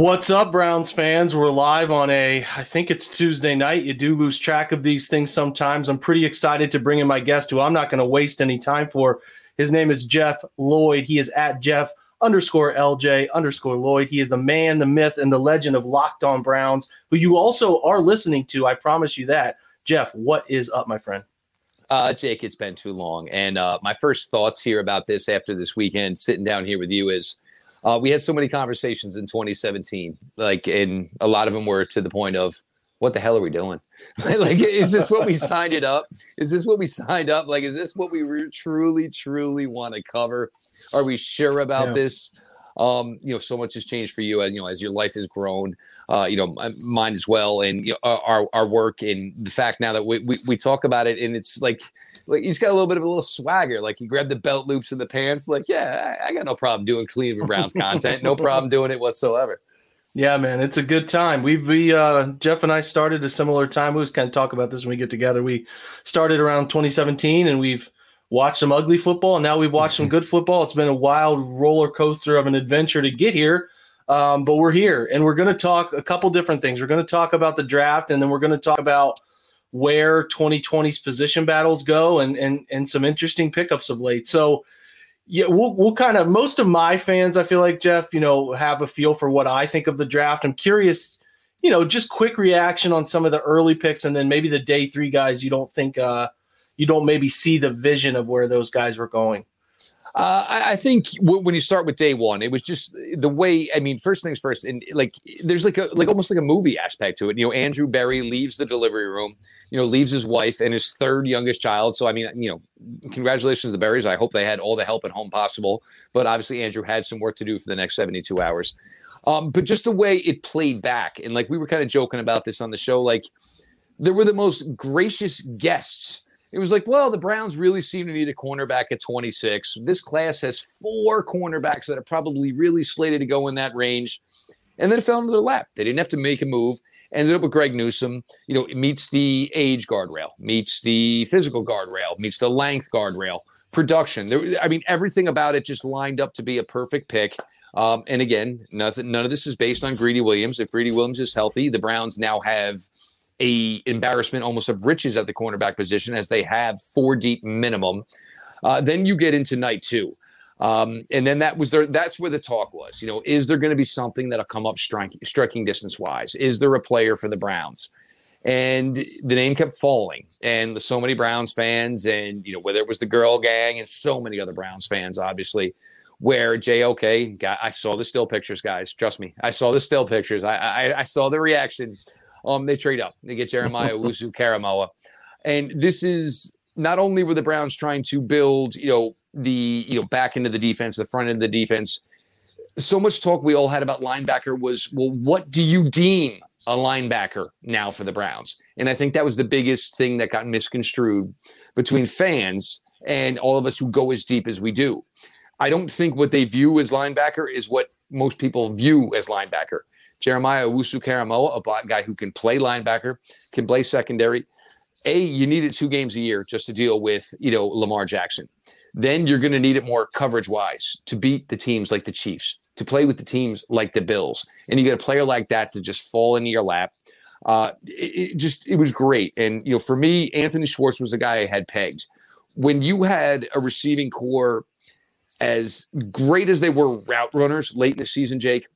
What's up, Browns fans? We're live on a, I think it's Tuesday night. You do lose track of these things sometimes. I'm pretty excited to bring in my guest who I'm not going to waste any time for. His name is Jeff Lloyd. He is at Jeff underscore LJ underscore Lloyd. He is the man, the myth, and the legend of Locked On Browns, who you also are listening to. I promise you that. Jeff, what is up, my friend? Uh, Jake, it's been too long. And uh, my first thoughts here about this after this weekend, sitting down here with you, is uh, we had so many conversations in 2017, like, and a lot of them were to the point of, what the hell are we doing? like, is this what we signed it up? Is this what we signed up? Like, is this what we re- truly, truly want to cover? Are we sure about yeah. this? Um, you know, so much has changed for you as you know as your life has grown. Uh, you know, mine as well, and you know, our our work and the fact now that we, we we talk about it, and it's like like he's got a little bit of a little swagger. Like he grabbed the belt loops in the pants. Like, yeah, I, I got no problem doing Cleveland Browns content. No problem doing it whatsoever. Yeah, man, it's a good time. We we uh, Jeff and I started a similar time. We was kind of talk about this when we get together. We started around 2017, and we've watched some ugly football, and now we've watched some good football. It's been a wild roller coaster of an adventure to get here. Um, but we're here, and we're going to talk a couple different things. We're going to talk about the draft, and then we're going to talk about where 2020's position battles go and and and some interesting pickups of late. So yeah, we'll we'll kind of most of my fans, I feel like Jeff, you know, have a feel for what I think of the draft. I'm curious, you know, just quick reaction on some of the early picks and then maybe the day three guys you don't think uh you don't maybe see the vision of where those guys were going. Uh, I, I, think w- when you start with day one, it was just the way. I mean, first things first, and like there's like a like almost like a movie aspect to it. You know, Andrew Berry leaves the delivery room. You know, leaves his wife and his third youngest child. So I mean, you know, congratulations to the Berries. I hope they had all the help at home possible. But obviously, Andrew had some work to do for the next 72 hours. Um, but just the way it played back, and like we were kind of joking about this on the show, like there were the most gracious guests it was like, well, the Browns really seem to need a cornerback at 26. This class has four cornerbacks that are probably really slated to go in that range. And then it fell into their lap. They didn't have to make a move. Ended up with Greg Newsome. You know, it meets the age guardrail, meets the physical guardrail, meets the length guardrail, production. There, I mean, everything about it just lined up to be a perfect pick. Um, and again, nothing. None of this is based on Greedy Williams. If Greedy Williams is healthy, the Browns now have – a embarrassment almost of riches at the cornerback position as they have four deep minimum. Uh, then you get into night two. Um, and then that was there. That's where the talk was. You know, is there going to be something that'll come up striking, striking distance wise? Is there a player for the Browns? and the name kept falling. And so many Browns fans, and you know whether it was the girl gang and so many other Browns fans, obviously, where JOK got. I saw the still pictures, guys. Trust me, I saw the still pictures. I I, I saw the reaction. Um, they trade up. They get Jeremiah Owusu-Koramoah, and this is not only were the Browns trying to build, you know, the you know back into the defense, the front end of the defense. So much talk we all had about linebacker was, well, what do you deem a linebacker now for the Browns. And I think that was the biggest thing that got misconstrued between fans and all of us who go as deep as we do. I don't think what they view as linebacker is what most people view as linebacker. Jeremiah Owusu-Koramoah, a black guy who can play linebacker, can play secondary. A, you need it two games a year just to deal with, you know, Lamar Jackson. Then you're going to need it more coverage wise to beat the teams like the Chiefs to play with the teams like the Bills. And you get a player like that to just fall into your lap. Uh, it, it just it was great. And you know, for me, Anthony Schwartz was the guy I had pegged. When you had a receiving core as great as they were route runners late in the season, Jake,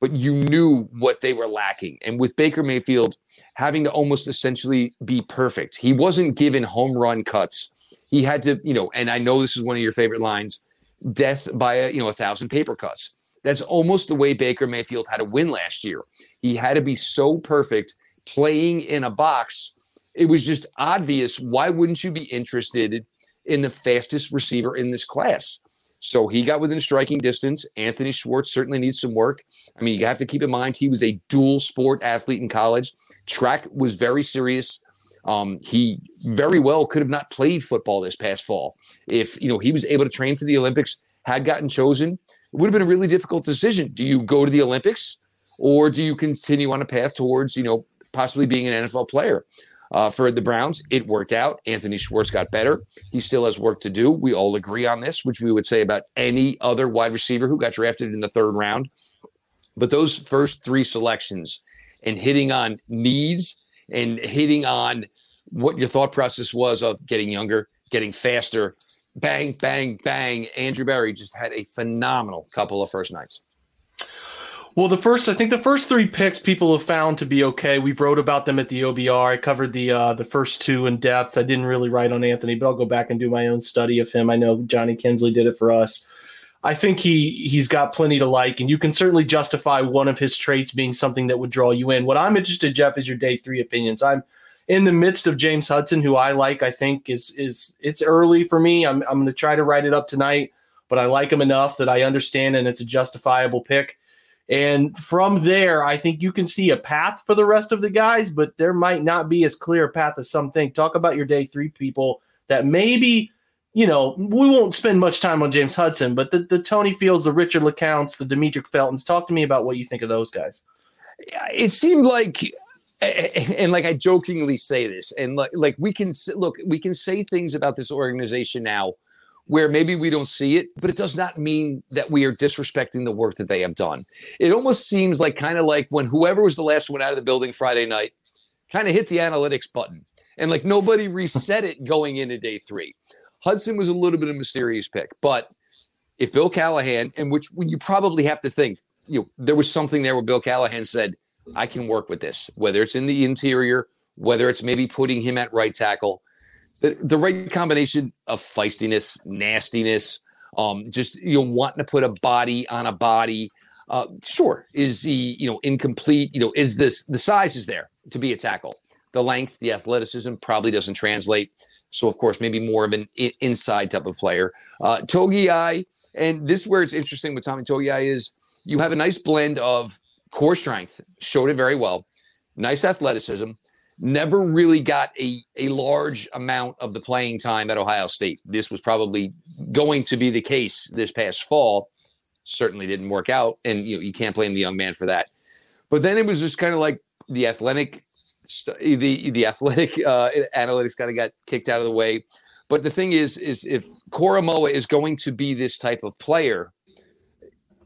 but you knew what they were lacking. And with Baker Mayfield having to almost essentially be perfect, he wasn't given home run cuts. He had to, you know, and I know this is one of your favorite lines death by a, you know, a thousand paper cuts. That's almost the way Baker Mayfield had to win last year. He had to be so perfect playing in a box. It was just obvious. Why wouldn't you be interested in the fastest receiver in this class? So he got within striking distance. Anthony Schwartz certainly needs some work. I mean, you have to keep in mind he was a dual sport athlete in college. Track was very serious. Um, he very well could have not played football this past fall if you know he was able to train for the Olympics. Had gotten chosen, it would have been a really difficult decision. Do you go to the Olympics or do you continue on a path towards, you know, possibly being an NFL player? Uh, for the Browns, it worked out. Anthony Schwartz got better. He still has work to do. We all agree on this, which we would say about any other wide receiver who got drafted in the third round. But those first three selections and hitting on needs and hitting on what your thought process was of getting younger, getting faster, bang, bang, bang. Andrew Berry just had a phenomenal couple of first nights. Well, the first, I think the first three picks people have found to be okay. We've wrote about them at the OBR. I covered the uh, the first two in depth. I didn't really write on Anthony, but I'll go back and do my own study of him. I know Johnny Kinsley did it for us. I think he he's got plenty to like, and you can certainly justify one of his traits being something that would draw you in. What I'm interested, Jeff, is your day three opinions. I'm in the midst of James Hudson, who I like, I think is is it's early for me. I'm I'm going to try to write it up tonight, but I like him enough that I understand and it's a justifiable pick. And from there, I think you can see a path for the rest of the guys, but there might not be as clear a path as some think. Talk about your day three people that maybe, you know, we won't spend much time on James Hudson, but the, the Tony Fields, the Richard LeCountes, the Demetric Feltons. Talk to me about what you think of those guys. It seemed like and like I jokingly say this, and like like we can look, we can say things about this organization now where maybe we don't see it, but it does not mean that we are disrespecting the work that they have done. It almost seems like kind of like when whoever was the last one out of the building Friday night kind of hit the analytics button and like nobody reset it going into day three. Hudson was a little bit of a mysterious pick, but if Bill Callahan, and which you probably have to think, you know, there was something there where Bill Callahan said, I can work with this, whether it's in the interior, whether it's maybe putting him at right tackle. The, right combination of feistiness, nastiness, um, just you know wanting to put a body on a body. Uh, sure, is he you know incomplete? You know, is this the size is there to be a tackle? The length, the athleticism probably doesn't translate. So of course, maybe more of an inside type of player. Uh, Togiai, and this is where it's interesting with Tommy Togiai is you have a nice blend of core strength, showed it very well. Nice athleticism. Never really got a, a large amount of the playing time at Ohio State. This was probably going to be the case this past fall. Certainly didn't work out, and you know you can't blame the young man for that. But then it was just kind of like the athletic, the the athletic uh, analytics kind of got kicked out of the way. But the thing is, is if Koramoah is going to be this type of player,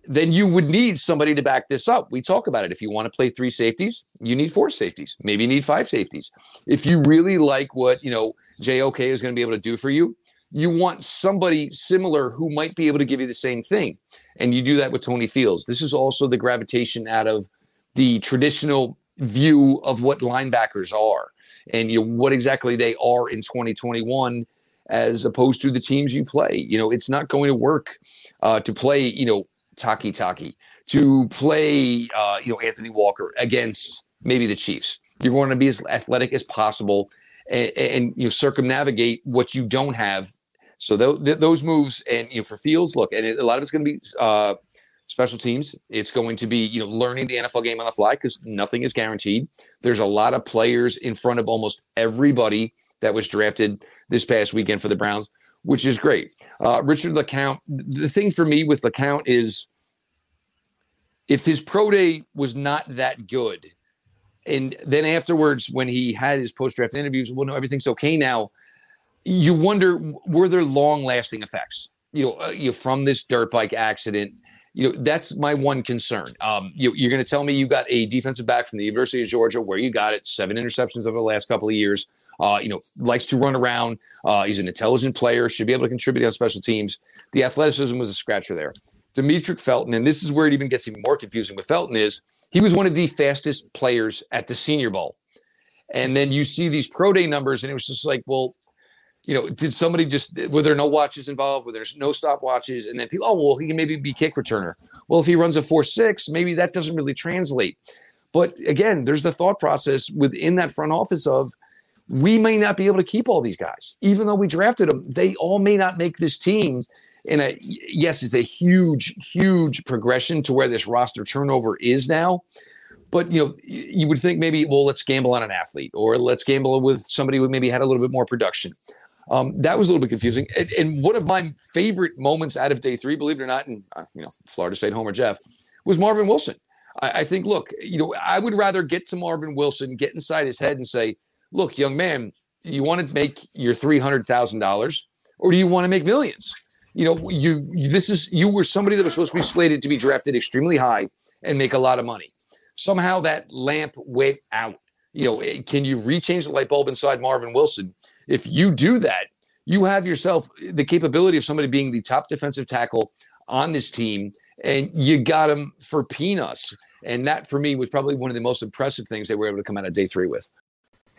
then you would need somebody to back this up. We talk about it. If you want to play three safeties, you need four safeties. Maybe you need five safeties. If you really like what, you know, JOK is going to be able to do for you, you want somebody similar who might be able to give you the same thing. And you do that with Tony Fields. This is also the gravitation out of the traditional view of what linebackers are and you know what exactly they are in 2021 as opposed to the teams you play. You know, it's not going to work uh, to play, you know, Takitaki, to play, uh, you know, Anthony Walker against maybe the Chiefs. You're going to be as athletic as possible and, and you know, circumnavigate what you don't have. So th- th- those moves and you know for Fields, look, and it, a lot of it's going to be uh, special teams. It's going to be you know learning the NFL game on the fly because nothing is guaranteed. There's a lot of players in front of almost everybody that was drafted this past weekend for the Browns, which is great. Uh, Richard LeCounte, the thing for me with LeCounte is if his pro day was not that good, and then afterwards when he had his post draft interviews, well, no, everything's okay now. You wonder were there long lasting effects, you know, uh, you from this dirt bike accident you know that's my one concern. Um, you, are going to tell me you got a defensive back from the University of Georgia, where you got it, seven interceptions over the last couple of years. Uh, you know, likes to run around. Uh, he's an intelligent player, should be able to contribute on special teams. The athleticism was a scratcher there. Demetric Felton, and this is where it even gets even more confusing with Felton is he was one of the fastest players at the Senior Bowl. And then you see these pro day numbers, and it was just like, well, you know, did somebody just were there no watches involved? Were there no stopwatches? And then people, oh well, he can maybe be kick returner. Well, if he runs a four six, maybe that doesn't really translate. But again, there's the thought process within that front office of we may not be able to keep all these guys, even though we drafted them. They all may not make this team. And yes, it's a huge, huge progression to where this roster turnover is now. But you know, you would think maybe, well, let's gamble on an athlete, or let's gamble with somebody who maybe had a little bit more production. Um, that was a little bit confusing. And, and, one of my favorite moments out of day three, believe it or not, and uh, you know, Florida State homer Jeff, was Marvin Wilson. I, I, think, look, you know, I would rather get to Marvin Wilson, get inside his head, and say, look, young man, you want to make your three hundred thousand dollars, or do you want to make millions? You know, you this is you were somebody that was supposed to be slated to be drafted extremely high and make a lot of money. Somehow that lamp went out. You know, can you rechange the light bulb inside Marvin Wilson? If you do that, you have yourself the capability of somebody being the top defensive tackle on this team, and you got him for peanuts. And that for me was probably one of the most impressive things they were able to come out of day three with.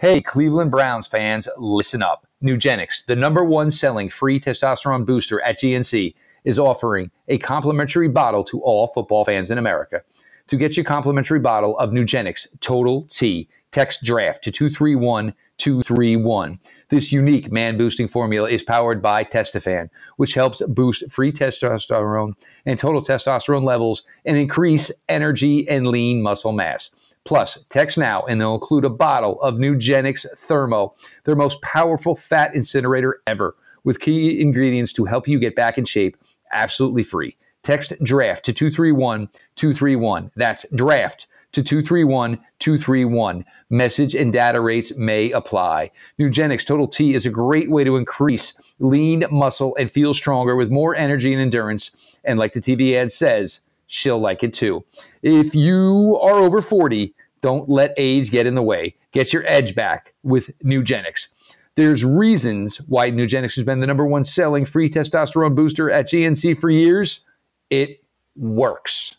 Hey, Cleveland Browns fans, listen up. Nugenix, the number one selling free testosterone booster at GNC, is offering a complimentary bottle to all football fans in America. To get your complimentary bottle of Nugenix Total T, text draft to 231 231. This unique man boosting formula is powered by Testofen, which helps boost free testosterone and total testosterone levels and increase energy and lean muscle mass. Plus, text now and they'll include a bottle of Nugenix Thermo, their most powerful fat incinerator ever, with key ingredients to help you get back in shape absolutely free. Text draft to 231 231. That's draft to 231 231. Message and data rates may apply. Nugenix Total T is a great way to increase lean muscle and feel stronger with more energy and endurance. And like the TV ad says, she'll like it too. If you are over 40, don't let age get in the way. Get your edge back with Nugenix. There's reasons why Nugenix has been the number one selling free testosterone booster at GNC for years. It works.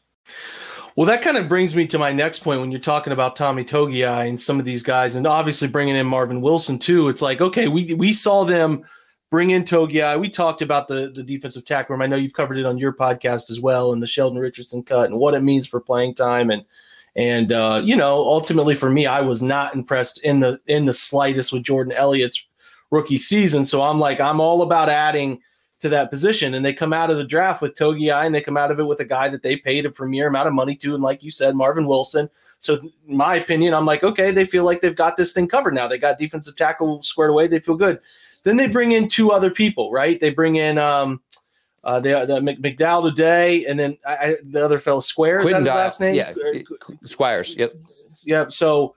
Well, that kind of brings me to my next point when you're talking about Tommy Togiai and some of these guys, and obviously bringing in Marvin Wilson too. It's like, okay, we we saw them bring in Togiai. We talked about the the defensive tackle room. I know you've covered it on your podcast as well, and the Sheldon Richardson cut and what it means for playing time and and uh, you know, ultimately for me, I was not impressed in the in the slightest with Jordan Elliott's rookie season. So I'm like, I'm all about adding to that position. And they come out of the draft with Togiai and they come out of it with a guy that they paid a premier amount of money to. And like you said, Marvin Wilson. So, in my opinion, I'm like, okay, they feel like they've got this thing covered now. They got defensive tackle squared away. They feel good. Then they bring in two other people, right? They bring in um, uh, the, the McDowell today, and then I, the other fellow Squares. Is that his last name? Yeah, Squires. Yep. Yep. So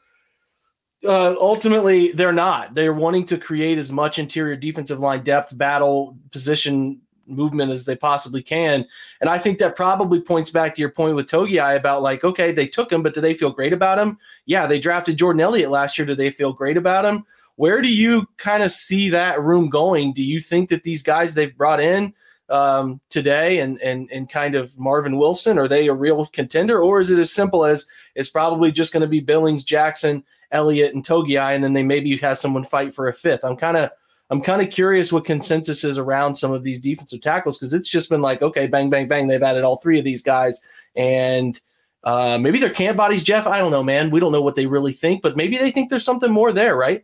uh, ultimately, they're not. They're wanting to create as much interior defensive line depth, battle, position movement as they possibly can. And I think that probably points back to your point with Togiai about like, okay, they took him, but do they feel great about him? Yeah, they drafted Jordan Elliott last year. Do they feel great about him? Where do you kind of see that room going? Do you think that these guys they've brought in um, today and and and kind of Marvin Wilson? Are they a real contender, or is it as simple as it's probably just going to be Billings, Jackson, Elliott, and Togiai, and then they maybe have someone fight for a fifth? I'm kind of I'm kind of curious what consensus is around some of these defensive tackles because it's just been like, okay, bang, bang, bang. They've added all three of these guys, and uh, maybe they're camp bodies, Jeff. I don't know, man. We don't know what they really think, but maybe they think there's something more there, right?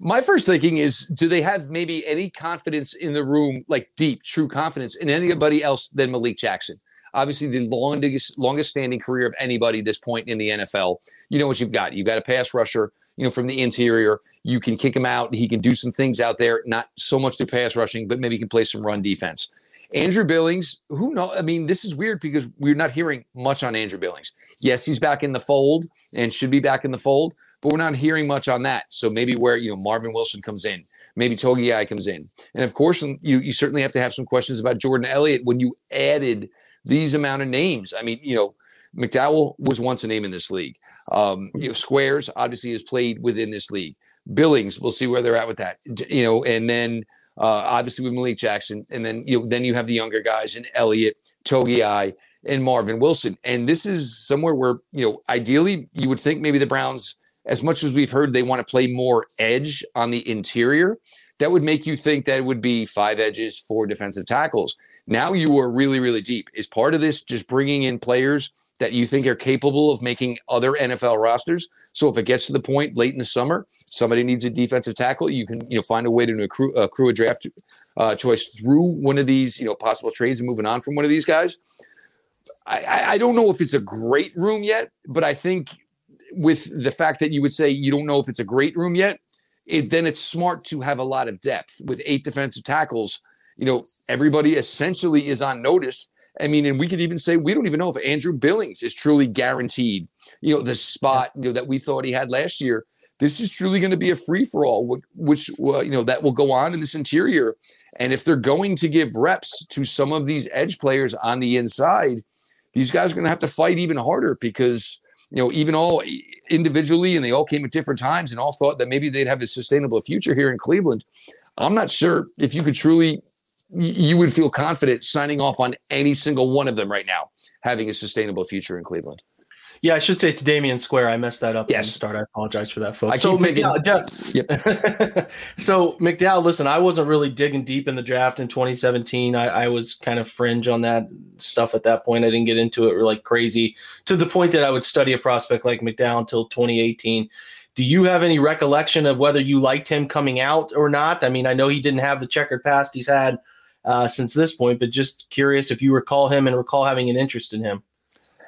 My first thinking is do they have maybe any confidence in the room, like deep, true confidence in anybody else than Malik Jackson? Obviously, the longest, longest standing career of anybody at this point in the NFL. You know what you've got. You've got a pass rusher, you know, from the interior. You can kick him out. He can do some things out there, not so much through pass rushing, but maybe he can play some run defense. Andrew Billings, who know? I mean, this is weird because we're not hearing much on Andrew Billings. Yes, he's back in the fold and should be back in the fold, but we're not hearing much on that. So maybe where you know Marvin Wilson comes in, maybe Togi Togiai comes in, and of course you you certainly have to have some questions about Jordan Elliott when you added these amount of names. I mean, you know, McDowell was once a name in this league. Um, you know, Squares obviously has played within this league. Billings, we'll see where they're at with that. You know, and then uh, obviously with Malik Jackson, and then you know, then you have the younger guys in Elliott, Togiai, and Marvin Wilson. And this is somewhere where you know, ideally, you would think maybe the Browns, as much as we've heard, they want to play more edge on the interior. That would make you think that it would be five edges, four defensive tackles. Now you are really, really deep. Is part of this just bringing in players that you think are capable of making other NFL rosters? So if it gets to the point late in the summer, somebody needs a defensive tackle, you can you know find a way to accrue, accrue a draft uh, choice through one of these you know possible trades and moving on from one of these guys. I, I don't know if it's a great room yet, but I think with the fact that you would say you don't know if it's a great room yet, it, then it's smart to have a lot of depth with eight defensive tackles. You know, everybody essentially is on notice. I mean, and we could even say we don't even know if Andrew Billings is truly guaranteed you know, the spot you know, that we thought he had last year. This is truly going to be a free for all, which which uh, you know that will go on in this interior. And if they're going to give reps to some of these edge players on the inside, these guys are going to have to fight even harder because you know even all individually and they all came at different times and all thought that maybe they'd have a sustainable future here in Cleveland. I'm not sure if you could truly you would feel confident signing off on any single one of them right now having a sustainable future in Cleveland. Yeah, I should say it's Damion Square. I messed that up yes. at the start. I apologize for that, folks. I so McDowell, yep. so McDowell, listen, I wasn't really digging deep in the draft in 2017. I, I, was kind of fringe on that stuff at that point. I didn't get into it like crazy to the point that I would study a prospect like McDowell until 2018. Do you have any recollection of whether you liked him coming out or not? I mean, I know he didn't have the checkered past he's had uh, since this point, but just curious if you recall him and recall having an interest in him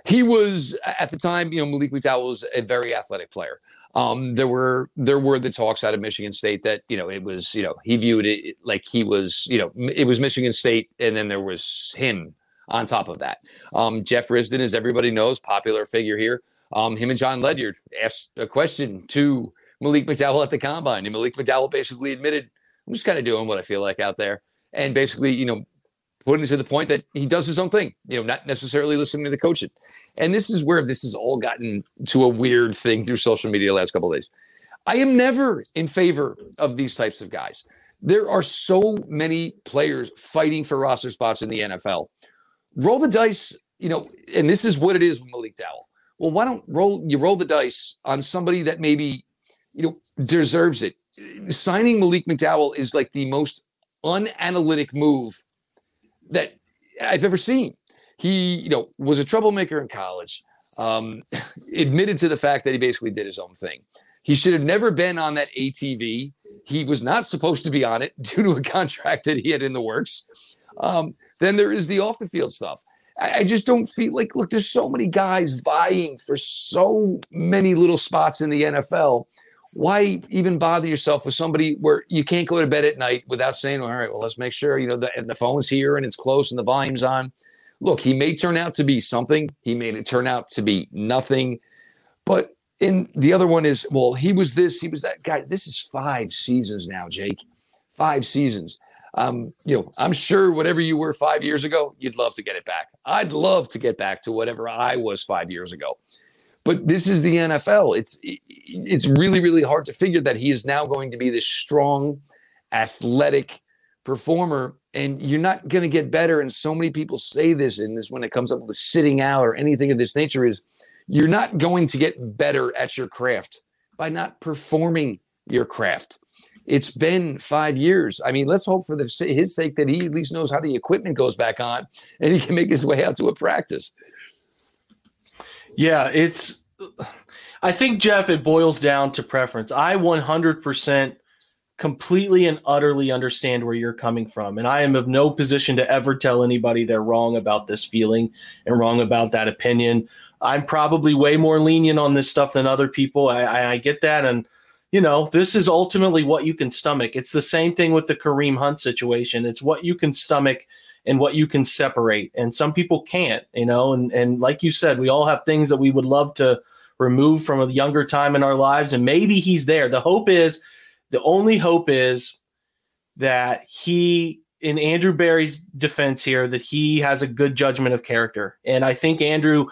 he was at the time, you know, Malik McDowell was a very athletic player. Um, there were there were the talks out of Michigan State that you know it was you know he viewed it like he was you know it was Michigan State and then there was him on top of that. Um, Jeff Risdon, as everybody knows, popular figure here. Um, him and Jon Ledyard asked a question to Malik McDowell at the combine, and Malik McDowell basically admitted, "I'm just kind of doing what I feel like out there," and basically you know putting to the point that he does his own thing, you know, not necessarily listening to the coaching. And this is where this has all gotten to a weird thing through social media the last couple days. I am never in favor of these types of guys. There are so many players fighting for roster spots in the NFL. Roll the dice, you know, and this is what it is with Malik Dowell. Well, why don't roll you roll the dice on somebody that maybe you know deserves it? Signing Malik McDowell is like the most unanalytic move that I've ever seen. He, you know, was a troublemaker in college. Um, admitted to the fact that he basically did his own thing. He should have never been on that ATV. He was not supposed to be on it due to a contract that he had in the works. Um, then there is the off the field stuff. I, I just don't feel like, look, there's so many guys vying for so many little spots in the NFL why even bother yourself with somebody where you can't go to bed at night without saying, all right, well, let's make sure, you know, the, the phone's here and it's close and the volume's on. Look, he may turn out to be something. He may turn out to be nothing. But in the other one is, well, he was this, he was that guy. This is five seasons now, Jake. Five seasons. Um, you know, I'm sure whatever you were five years ago, you'd love to get it back. I'd love to get back to whatever I was five years ago. But this is the NFL. It's it's really really hard to figure that he is now going to be this strong, athletic performer and you're not going to get better. And so many people say this and this when it comes up with sitting out or anything of this nature is you're not going to get better at your craft by not performing your craft. It's been five years. I mean, let's hope for the, his sake that he at least knows how the equipment goes back on and he can make his way out to a practice. Yeah, it's. I think Jeff, it boils down to preference. I 100% completely and utterly understand where you're coming from. And I am of no position to ever tell anybody they're wrong about this feeling and wrong about that opinion. I'm probably way more lenient on this stuff than other people. I, I, I get that. And, you know, this is ultimately what you can stomach. It's the same thing with the Kareem Hunt situation. It's what you can stomach and what you can separate. And some people can't, you know, and, and like you said, we all have things that we would love to remove from a younger time in our lives. And maybe he's there. The hope is the only hope is that he, in Andrew Berry's defense here, that he has a good judgment of character. And I think Andrew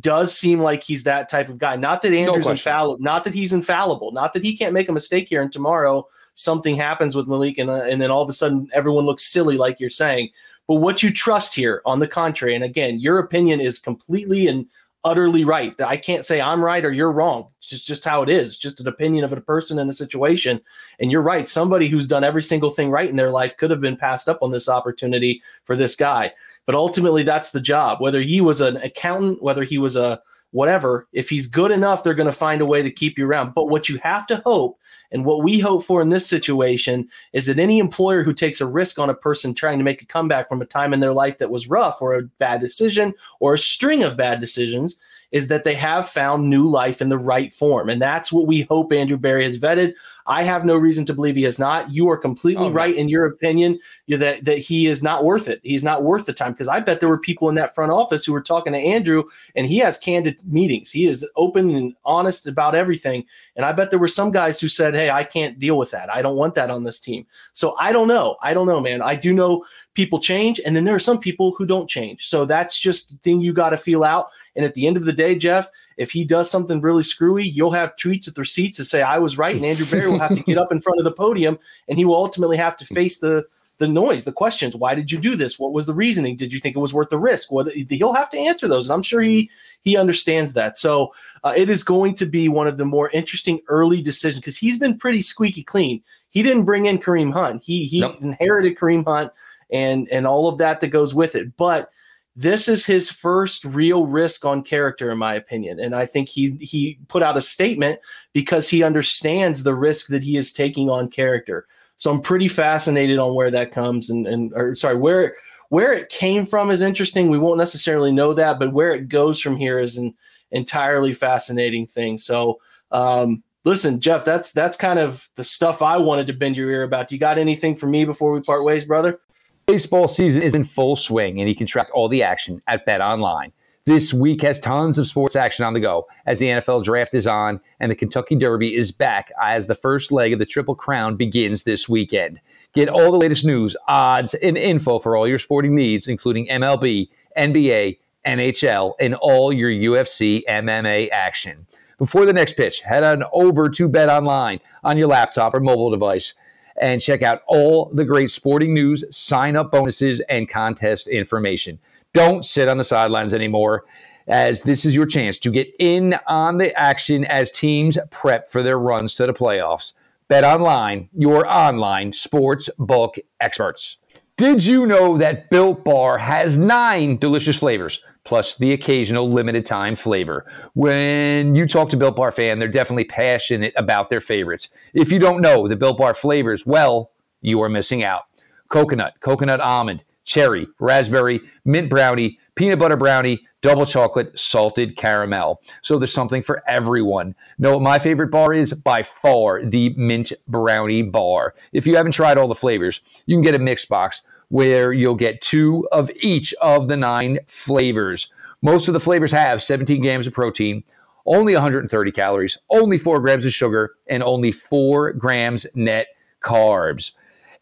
does seem like he's that type of guy. Not that Andrew's no infallible, not that he's infallible, not that he can't make a mistake here and tomorrow something happens with Malik and, uh, and then all of a sudden everyone looks silly, like you're saying. But what you trust here, on the contrary, and again, your opinion is completely and utterly right. I can't say I'm right or you're wrong. It's just, just how it is. It's just an opinion of a person in a situation. And you're right. Somebody who's done every single thing right in their life could have been passed up on this opportunity for this guy. But ultimately, that's the job. Whether he was an accountant, whether he was a whatever, if he's good enough, they're going to find a way to keep you around. But what you have to hope and what we hope for in this situation is that any employer who takes a risk on a person trying to make a comeback from a time in their life that was rough or a bad decision or a string of bad decisions is that they have found new life in the right form. And that's what we hope Andrew Berry has vetted. I have no reason to believe he has not. You are completely oh, right in your opinion that, that he is not worth it. He's not worth the time because I bet there were people in that front office who were talking to Andrew and he has candid meetings. He is open and honest about everything. And I bet there were some guys who said, Hey, I can't deal with that. I don't want that on this team. So I don't know. I don't know, man. I do know people change. And then there are some people who don't change. So that's just the thing you got to feel out. And at the end of the day, Jeff, if he does something really screwy, you'll have tweets with receipts to say I was right, and Andrew Berry will have to get up in front of the podium, and he will ultimately have to face the the noise, the questions. Why did you do this? What was the reasoning? Did you think it was worth the risk? What he'll have to answer those, and I'm sure he he understands that. So uh, it is going to be one of the more interesting early decisions because he's been pretty squeaky clean. He didn't bring in Kareem Hunt. He he nope. inherited Kareem Hunt and and all of that that goes with it, but this is his first real risk on character in my opinion. And i think he he put out a statement because he understands the risk that he is taking on character. So i'm pretty fascinated on where that comes and and or sorry where where it came from is interesting. We won't necessarily know that but where it goes from here is an entirely fascinating thing. So um listen jeff that's that's kind of the stuff i wanted to bend your ear about. You got anything for me before we part ways brother Baseball season is in full swing, and you can track all the action at Bet Online. This week has tons of sports action on the go as the NFL draft is on and the Kentucky Derby is back as the first leg of the Triple Crown begins this weekend. Get all the latest news, odds, and info for all your sporting needs, including MLB, NBA, NHL, and all your UFC MMA action. Before the next pitch, head on over to Bet Online on your laptop or mobile device and check out all the great sporting news, sign up bonuses, and contest information. Don't sit on the sidelines anymore, as this is your chance to get in on the action as teams prep for their runs to the playoffs. Bet online, your online sports book experts. Did you know that Built Bar has nine delicious flavors? Plus the occasional limited time flavor. When you talk to Built Bar fan, they're definitely passionate about their favorites. If you don't know the Built Bar flavors, well, you are missing out. Coconut, coconut almond, cherry, raspberry, mint brownie, peanut butter brownie, double chocolate, salted caramel. So there's something for everyone. Know what my favorite bar is? By far the mint brownie bar. If you haven't tried all the flavors, you can get a mixed box where you'll get two of each of the nine flavors. Most of the flavors have 17 grams of protein, only 130 calories, only 4 grams of sugar, and only 4 grams net carbs.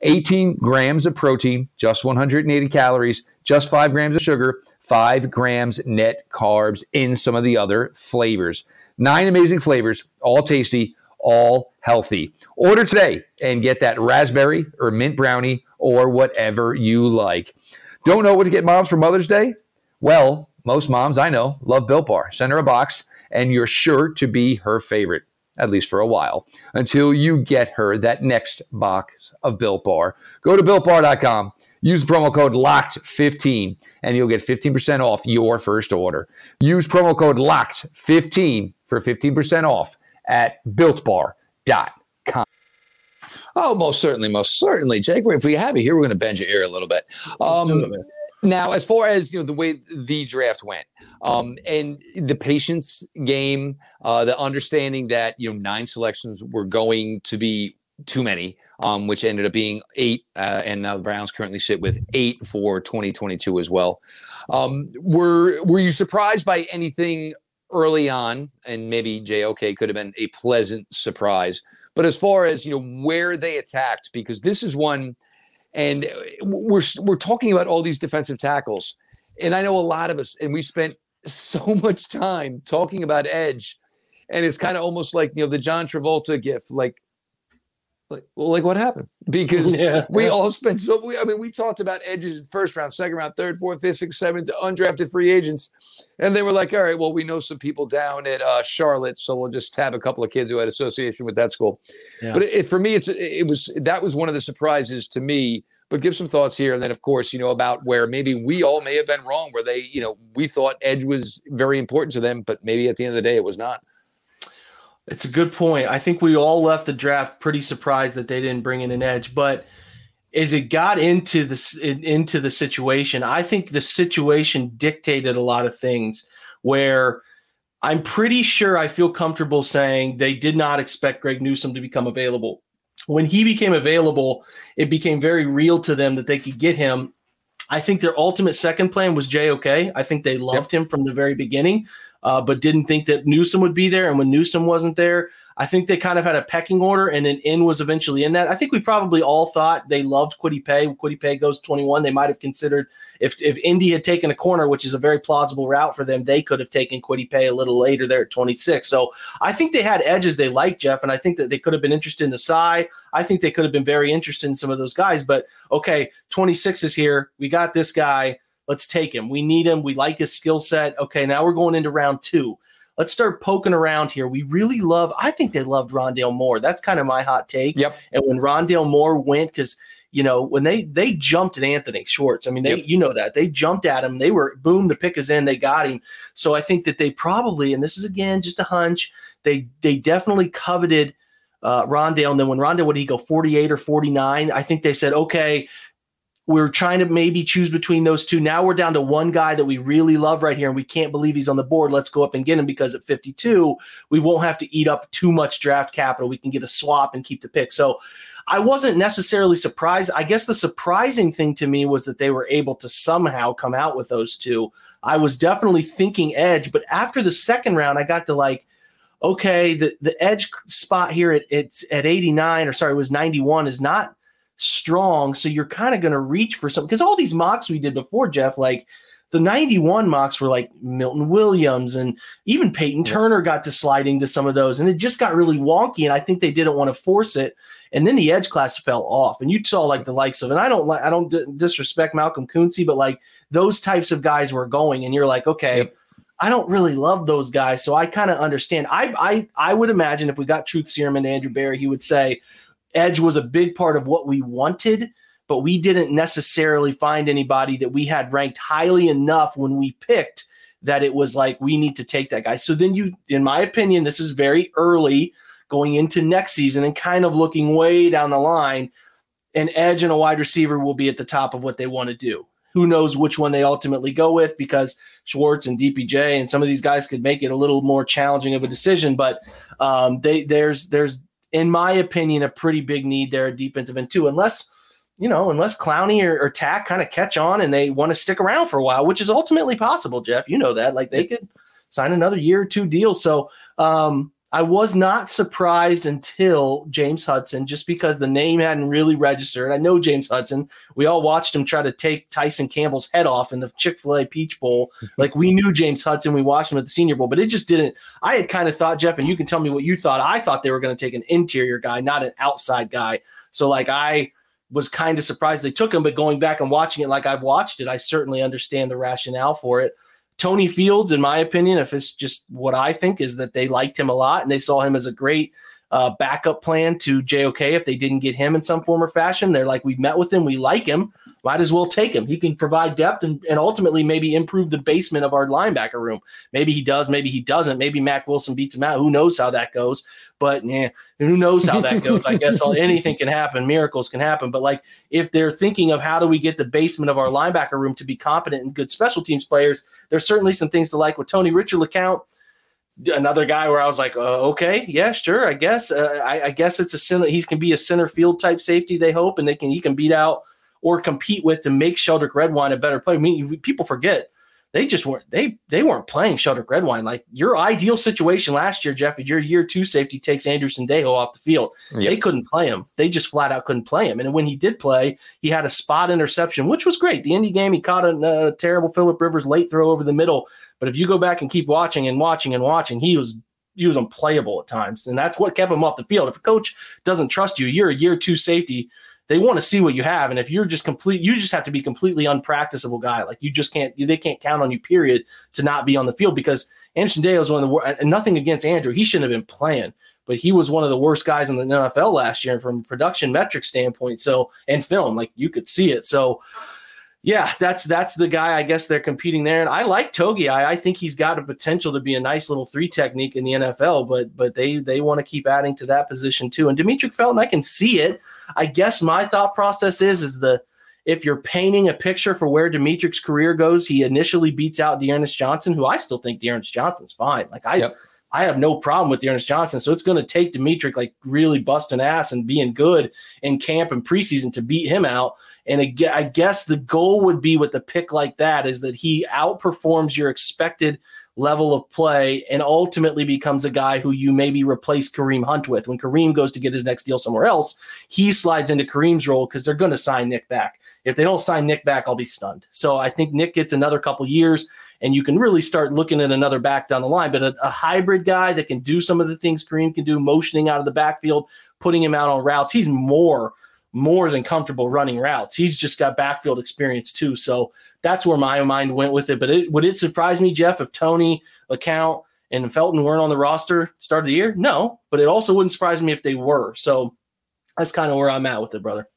18 grams of protein, just 180 calories, just 5 grams of sugar, 5 grams net carbs in some of the other flavors. Nine amazing flavors, all tasty, all healthy. Order today and get that raspberry or mint brownie or whatever you like. Don't know what to get moms for Mother's Day? Well, most moms I know love Built Bar. Send her a box, and you're sure to be her favorite, at least for a while, until you get her that next box of Built Bar. Go to BuiltBar.com. Use the promo code LOCKED15 and you'll get 15% off your first order. Use promo code LOCKED15 for 15% off at BuiltBar.com. Oh, most certainly, most certainly, Jake. If we have you here, we're going to bend your ear a little bit. Um, now, as far as you know, the way the draft went, um, and the patience game, uh, the understanding that you know nine selections were going to be too many, um, which ended up being eight, uh, and now the Browns currently sit with eight for 2022 as well. Um, were Were you surprised by anything early on? And maybe JOK could have been a pleasant surprise but as far as you know where they attacked, because this is one, and uh, we're we're talking about all these defensive tackles, and I know a lot of us, and we spent so much time talking about edge, and it's kind of almost like you know the John Travolta gif, like like well, like what happened? Because yeah. we all spent so. We, I mean, we talked about edges in first round, second round, third, fourth, fifth, sixth, seventh, undrafted free agents, and they were like, "All right, well, we know some people down at uh, Charlotte, so we'll just tab a couple of kids who had association with that school." Yeah. But it, it, for me, it's it was that was one of the surprises to me. But give some thoughts here, and then of course, you know about where maybe we all may have been wrong, where they, you know, we thought edge was very important to them, but maybe at the end of the day, it was not. It's a good point. I think we all left the draft pretty surprised that they didn't bring in an edge, but as it got into the into the situation, I think the situation dictated a lot of things. Where I'm pretty sure I feel comfortable saying they did not expect Greg Newsome to become available. When he became available, it became very real to them that they could get him. I think their ultimate second plan was JOK. I think they loved yep. him from the very beginning uh, but didn't think that Newsome would be there. And when Newsome wasn't there, I think they kind of had a pecking order, and an in was eventually in that. I think we probably all thought they loved Kwity Paye. Kwity Paye goes 21. They might have considered if if Indy had taken a corner, which is a very plausible route for them, they could have taken Kwity Paye a little later there at 26. So I think they had edges they liked, Jeff, and I think that they could have been interested in Ossai. I think they could have been very interested in some of those guys. But okay, 26 is here. We got this guy. Let's take him. We need him. We like his skill set. Okay, now we're going into round two. Let's start poking around here. We really love, I think they loved Rondale Moore. That's kind of my hot take. Yep. And when Rondale Moore went, because you know, when they they jumped at Anthony Schwartz, I mean, they yep. you know that they jumped at him. They were boom, the pick is in, they got him. So I think that they probably, and this is again just a hunch, they they definitely coveted uh, Rondale. And then when Rondale would he go 48 or 49, I think they said, okay, we're trying to maybe choose between those two. Now we're down to one guy that we really love right here, and we can't believe he's on the board. Let's go up and get him because at 52, we won't have to eat up too much draft capital. We can get a swap and keep the pick. So I wasn't necessarily surprised. I guess the surprising thing to me was that they were able to somehow come out with those two. I was definitely thinking edge, but after the second round, I got to like, okay, the, the edge spot here at it's at 89, or sorry, it was 91 is not strong. So you're kind of going to reach for something because all these mocks we did before, Jeff, like the 91 mocks were like Milton Williams and even Peyton Turner got to sliding to some of those. And it just got really wonky. And I think they didn't want to force it. And then the edge class fell off. And you saw like the likes of, and I don't like, I don't d- disrespect Malcolm Koonce, but like those types of guys were going. And you're like, okay. Yep. I don't really love those guys, so I kind of understand. I, I I would imagine if we got Truth Serum and Andrew Berry, he would say, edge was a big part of what we wanted, but we didn't necessarily find anybody that we had ranked highly enough when we picked that it was like we need to take that guy. So then you, in my opinion, this is very early going into next season and kind of looking way down the line. An edge and a wide receiver will be at the top of what they want to do. Who knows which one they ultimately go with because Schwartz and DPJ and some of these guys could make it a little more challenging of a decision. But um, they there's there's in my opinion, a pretty big need there at defensive end too, unless you know, unless Clowney or, or Takk kind of catch on and they want to stick around for a while, which is ultimately possible, Jeff. You know that. Like they could sign another year or two deal. So um, I was not surprised until James Hudson, just because the name hadn't really registered. I know James Hudson. We all watched him try to take Tyson Campbell's head off in the Chick fil A Peach Bowl. like we knew James Hudson. We watched him at the Senior Bowl, but it just didn't. I had kind of thought, Jeff, and you can tell me what you thought. I thought they were going to take an interior guy, not an outside guy. So, like, I was kind of surprised they took him. But going back and watching it like I've watched it, I certainly understand the rationale for it. Tony Fields, in my opinion, if it's just what I think, is that they liked him a lot and they saw him as a great uh, backup plan to JOK if they didn't get him in some form or fashion. They're like, we've met with him, we like him, might as well take him. He can provide depth and, and ultimately maybe improve the basement of our linebacker room. Maybe he does, maybe he doesn't. Maybe Mack Wilson beats him out. Who knows how that goes? But yeah, who knows how that goes? I guess anything can happen. Miracles can happen. But like if they're thinking of how do we get the basement of our linebacker room to be competent and good special teams players, there's certainly some things to like with Tony Richard LeCounte another guy where I was like, uh, okay, yeah, sure, I guess. Uh, I, I, guess it's a center. He can be a center field type safety. They hope, and they can he can beat out or compete with to make Sheldrick Redwine a better player. I mean, people forget they just weren't they they weren't playing Sheldrick Redwine like your ideal situation last year, Jeff. Your year two safety takes Andrew Sendejo off the field. Yep. They couldn't play him. They just flat out couldn't play him. And when he did play, he had a spot interception, which was great. The Indy game, he caught a, a terrible Philip Rivers late throw over the middle. But if you go back and keep watching and watching and watching, he was he was unplayable at times, and that's what kept him off the field. If a coach doesn't trust you, you're a year two safety they want to see what you have. And if you're just complete, you just have to be completely unpracticable guy. Like you just can't, they can't count on you, period, to not be on the field because Anderson Dale is one of the worst. And nothing against Andrew, he shouldn't have been playing, but he was one of the worst guys in the NFL last year from production metric standpoint. So and film, like you could see it. So yeah, that's that's the guy. I guess they're competing there, and I like Togi. I, I think he's got a potential to be a nice little three technique in the NFL, but but they they want to keep adding to that position too. And Demetric Felton, I can see it. I guess my thought process is is the if you're painting a picture for where Demetric's career goes, he initially beats out D'Ernest Johnson, who I still think D'Ernest Johnson's fine. Like I. Yep. I have no problem with D'Ernest Johnson. So it's going to take Demetric like really busting ass and being good in camp and preseason to beat him out. And I guess the goal would be with a pick like that is that he outperforms your expected level of play and ultimately becomes a guy who you maybe replace Kareem Hunt with. When Kareem goes to get his next deal somewhere else, he slides into Kareem's role because they're going to sign Nick back. If they don't sign Nick back, I'll be stunned. So I think Nick gets another couple years and you can really start looking at another back down the line. But a, a hybrid guy that can do some of the things Kareem can do, motioning out of the backfield, putting him out on routes, he's more more than comfortable running routes. He's just got backfield experience too. So that's where my mind went with it. But it, would it surprise me, Jeff, if Tony, LeCounte, and Felton weren't on the roster start of the year? No, but it also wouldn't surprise me if they were. So that's kind of where I'm at with it, brother.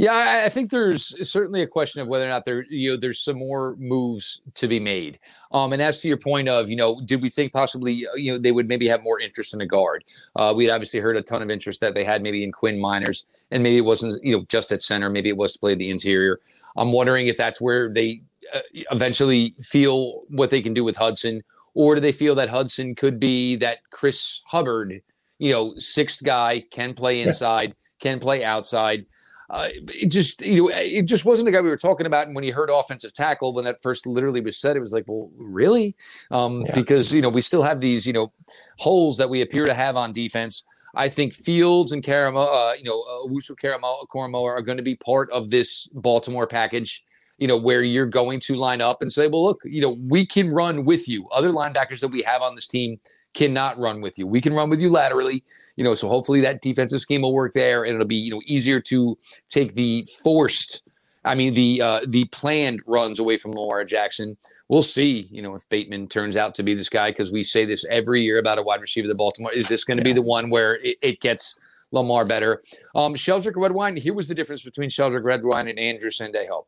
Yeah, I think there's certainly a question of whether or not there, you know, there's some more moves to be made. Um, and as to your point of, you know, did we think possibly, uh, you know, they would maybe have more interest in a guard? Uh, we had obviously heard a ton of interest that they had maybe in Quinn Meinerz, and maybe it wasn't, you know, just at center. Maybe it was to play the interior. I'm wondering if that's where they uh, eventually feel what they can do with Hudson, or do they feel that Hudson could be that Chris Hubbard, you know, sixth guy, can play inside, can play outside uh, it just you know it just wasn't a guy we were talking about. And when you heard offensive tackle, when that first literally was said, it was like, well, really? Um, yeah. Because you know we still have these you know holes that we appear to have on defense. I think Fields and Karamo, uh, you know, uh, Owusu Koramoah are going to be part of this Baltimore package. You know, where you're going to line up and say, well, look, you know, we can run with you. Other linebackers that we have on this team cannot run with you. We can run with you laterally you know, so hopefully that defensive scheme will work there, and it'll be you know easier to take the forced. I mean the uh, the planned runs away from Lamar Jackson. We'll see, you know, if Bateman turns out to be this guy because we say this every year about a wide receiver. The Baltimore is this going to yeah. be the one where it, it gets Lamar better? Um, Sheldrick Redwine. Here was the difference between Sheldrick Redwine and Andrew Sendejo.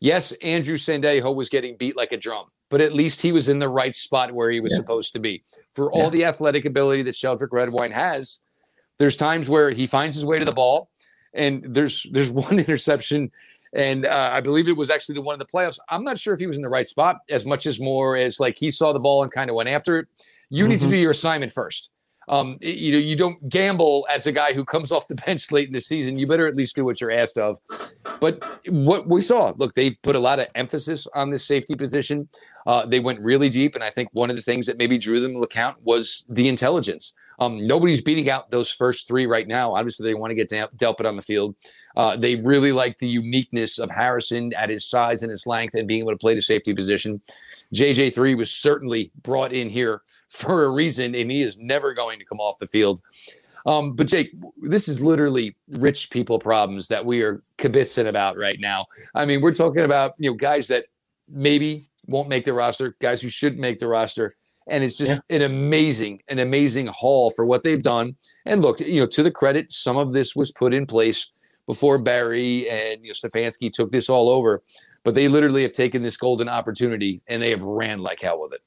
Yes, Andrew Sendejo was getting beat like a drum, but at least he was in the right spot where he was yeah. supposed to be. For all yeah. the athletic ability that Sheldrick Redwine has, there's times where he finds his way to the ball, and there's there's one interception, and uh, I believe it was actually the one in the playoffs. I'm not sure if he was in the right spot as much as more as like he saw the ball and kind of went after it. You mm-hmm. need to mm-hmm. do your assignment first. Um, you know, you don't gamble as a guy who comes off the bench late in the season. You better at least do what you're asked of. But what we saw, look, they've put a lot of emphasis on this safety position. Uh, they went really deep, and I think one of the things that maybe drew them to LeCounte was the intelligence. Um, nobody's beating out those first three right now. Obviously, they want to get Delpit on the field. Uh, they really like the uniqueness of Harrison at his size and his length and being able to play the safety position. JJ3 was certainly brought in here for a reason, and he is never going to come off the field. Um, but Jake, this is literally rich people problems that we are kibitzing about right now. I mean, we're talking about you know guys that maybe won't make the roster, guys who shouldn't make the roster, and it's just yeah. an amazing, an amazing haul for what they've done. And look, you know, to the credit, some of this was put in place before Berry and you know, Stefanski took this all over, but they literally have taken this golden opportunity and they have ran like hell with it.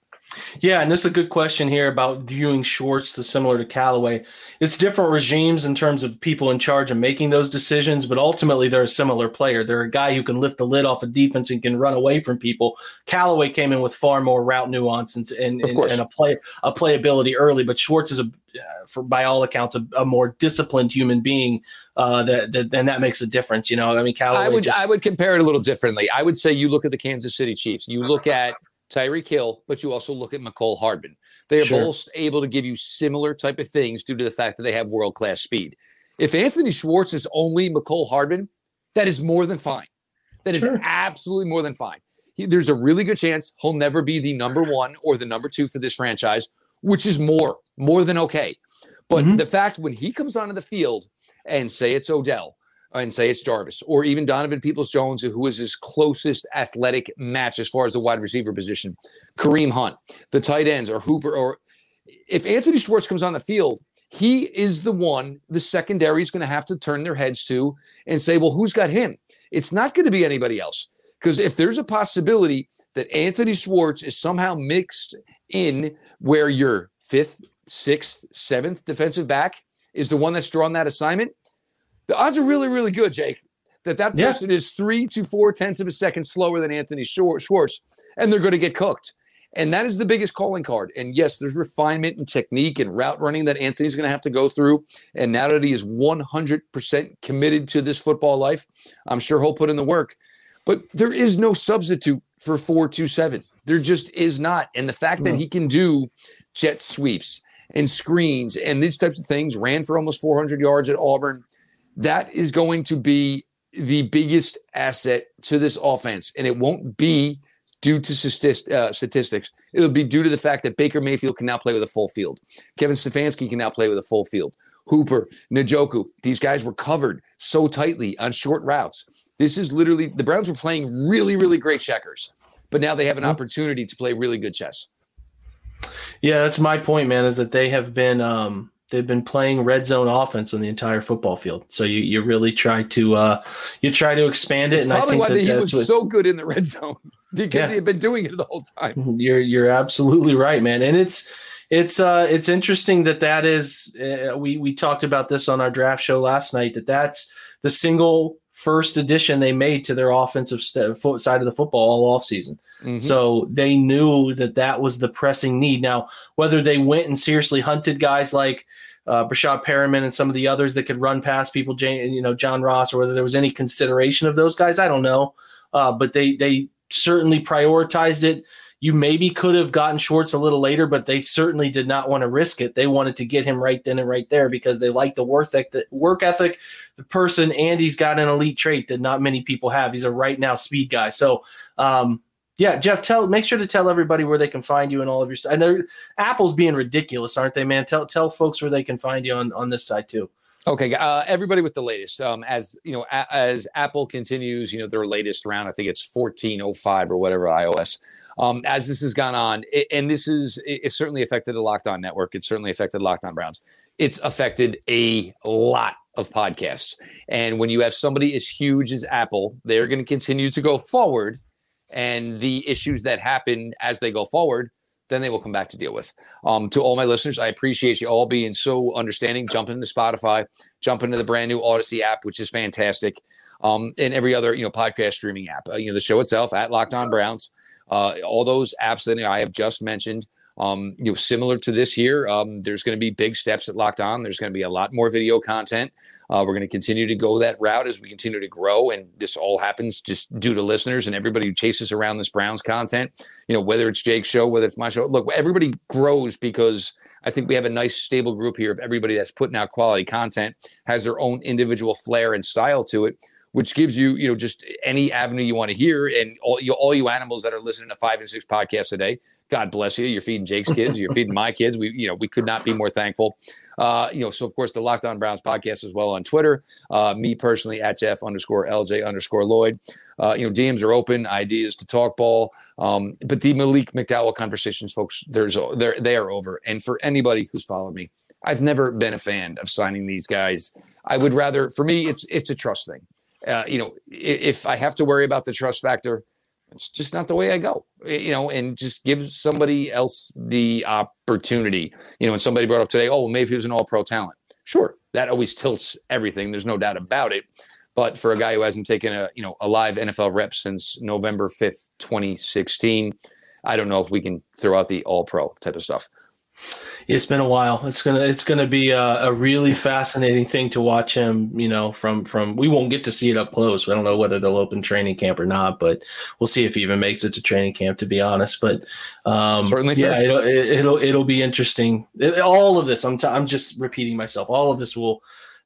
Yeah, and this is a good question here about viewing Schwartz to similar to Callaway. It's different regimes in terms of people in charge of making those decisions, but ultimately they're a similar player. They're a guy who can lift the lid off a defense and can run away from people. Callaway came in with far more route nuance and and, and, and a play a playability early, but Schwartz is a uh, for by all accounts a, a more disciplined human being uh, that, that and that makes a difference. You know, I mean, Callaway. I would just, I would compare it a little differently. I would say you look at the Kansas City Chiefs. You look at Tyreek Hill, but you also look at Mecole Hardman. They are sure. both able to give you similar type of things due to the fact that they have world class speed. If Anthony Schwartz is only Mecole Hardman, that is more than fine. That is sure. absolutely more than fine. He, there's a really good chance he'll never be the number one or the number two for this franchise, which is more, more than okay. But mm-hmm. the fact when he comes onto the field and say it's Odell, Uh, and say it's Jarvis or even Donovan Peoples Jones, who is his closest athletic match as far as the wide receiver position, Kareem Hunt, the tight ends, or Hooper, or if Anthony Schwartz comes on the field, he is the one the secondary is going to have to turn their heads to and say, well, who's got him? It's not going to be anybody else. Because if there's a possibility that Anthony Schwartz is somehow mixed in where your fifth, sixth, seventh defensive back is the one that's drawn that assignment, the odds are really, really good, Jake, that that person yeah. is three to four tenths of a second slower than Anthony Schwartz, and they're going to get cooked. And that is the biggest calling card. And yes, there's refinement and technique and route running that Anthony's going to have to go through. And now that he is 100% committed to this football life, I'm sure he'll put in the work. But there is no substitute for 427. There just is not. And the fact that hmm. he can do jet sweeps and screens and these types of things, ran for almost 400 yards at Auburn, that is going to be the biggest asset to this offense. And it won't be due to uh, statistics. It'll be due to the fact that Baker Mayfield can now play with a full field. Kevin Stefanski can now play with a full field. Hooper, Njoku, these guys were covered so tightly on short routes. This is literally the Browns were playing really, really great checkers, but now they have an opportunity to play really good chess. Yeah, that's my point, man. Is that they have been um, they've been playing red zone offense on the entire football field. So you, you really try to uh, you try to expand it. And probably why that he was what, so good in the red zone because yeah. he had been doing it the whole time. You're you're absolutely right, man. And it's it's uh it's interesting that that is uh, we we talked about this on our draft show last night that that's the single first addition they made to their offensive st- side of the football all offseason. Mm-hmm. So they knew that that was the pressing need. Now, whether they went and seriously hunted guys like uh, Breshad Perriman and some of the others that could run past people, Jane, you know, John Ross, or whether there was any consideration of those guys, I don't know. Uh, but they they certainly prioritized it. You maybe could have gotten Schwartz a little later, but they certainly did not want to risk it. They wanted to get him right then and right there because they like the work ethic, the work ethic, the person, and he's got an elite trait that not many people have. He's a right now speed guy. So um, yeah, Jeff, tell make sure to tell everybody where they can find you and all of your stuff. And Apple's being ridiculous, aren't they, man? Tell tell folks where they can find you on on this side too. Okay, uh, everybody with the latest. Um, as you know, a- as Apple continues, you know their latest round. I think it's fourteen oh five or whatever iOS. Um, as this has gone on, it, and this is it, it certainly affected the Locked On Network. It certainly affected Locked On Browns. It's affected a lot of podcasts. And when you have somebody as huge as Apple, they're going to continue to go forward and the issues that happen as they go forward, then they will come back to deal with. Um, to all my listeners, I appreciate you all being so understanding. Jump into Spotify, jump into the brand new Audacy app, which is fantastic, um, and every other you know podcast streaming app. Uh, you know the show itself at Locked On Browns. Uh, all those apps that I have just mentioned. Um, you know, similar to this here, um, there's going to be big steps at Locked On. There's going to be a lot more video content. Uh, we're going to continue to go that route as we continue to grow. And this all happens just due to listeners and everybody who chases around this Browns content. You know, whether it's Jake's show, whether it's my show. Look, everybody grows because I think we have a nice stable group here of everybody that's putting out quality content, has their own individual flair and style to it. Which gives you, you know, just any avenue you want to hear. And all you, all you animals that are listening to five and six podcasts a day, God bless you. You're feeding Jake's kids. You're feeding my kids. We, you know, we could not be more thankful. Uh, you know, so of course the Locked On Browns podcast as well on Twitter. Uh, me personally at Jeff underscore LJ underscore Lloyd. Uh, you know, DMs are open. Ideas to talk ball. Um, but the Malik McDowell conversations, folks, there's they're they are over. And for anybody who's followed me, I've never been a fan of signing these guys. I would rather, for me, it's it's a trust thing. Uh, you know, if I have to worry about the trust factor, it's just not the way I go. You know, and just give somebody else the opportunity. You know, and somebody brought up today, oh, well, maybe was an All-Pro talent. Sure, that always tilts everything. There's no doubt about it. But for a guy who hasn't taken a you know a live NFL rep since November fifth, 2016, I don't know if we can throw out the All-Pro type of stuff. It's been a while. It's gonna it's gonna be a, a, really fascinating thing to watch him. You know, from from we won't get to see it up close. I don't know whether they'll open training camp or not, but we'll see if he even makes it to training camp. To be honest, but um, certainly, yeah, it'll, it'll it'll be interesting. It, all of this, I'm t- I'm just repeating myself. All of this will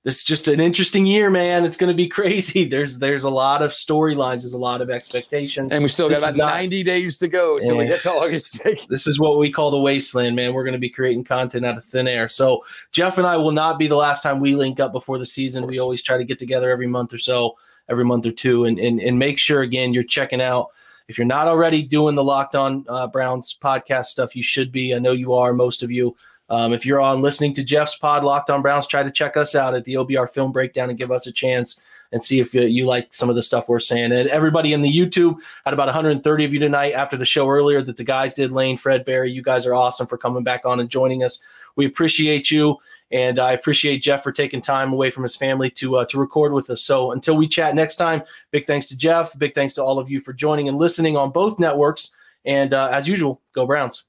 this is just an interesting year, man. It's going to be crazy. There's there's a lot of storylines. There's a lot of expectations, and we still this got about not, 90 days to go. So that's all I This is what we call the wasteland, man. We're going to be creating content out of thin air. So Jeff and I will not be the last time we link up before the season. We always try to get together every month or so, every month or two, and and, and make sure again you're checking out. If you're not already doing the Locked On uh, Browns podcast stuff, you should be. I know you are. Most of you. Um, if you're on listening to Jeff's pod, Locked On Browns, try to check us out at the OBR Film Breakdown and give us a chance and see if you, like some of the stuff we're saying. And everybody in the YouTube had about 130 of you tonight after the show earlier that the guys did. Lane, Fred, Barry, you guys are awesome for coming back on and joining us. We appreciate you, and I appreciate Jeff for taking time away from his family to uh, to record with us. So until we chat next time, big thanks to Jeff. Big thanks to all of you for joining and listening on both networks. And uh, as usual, go Browns.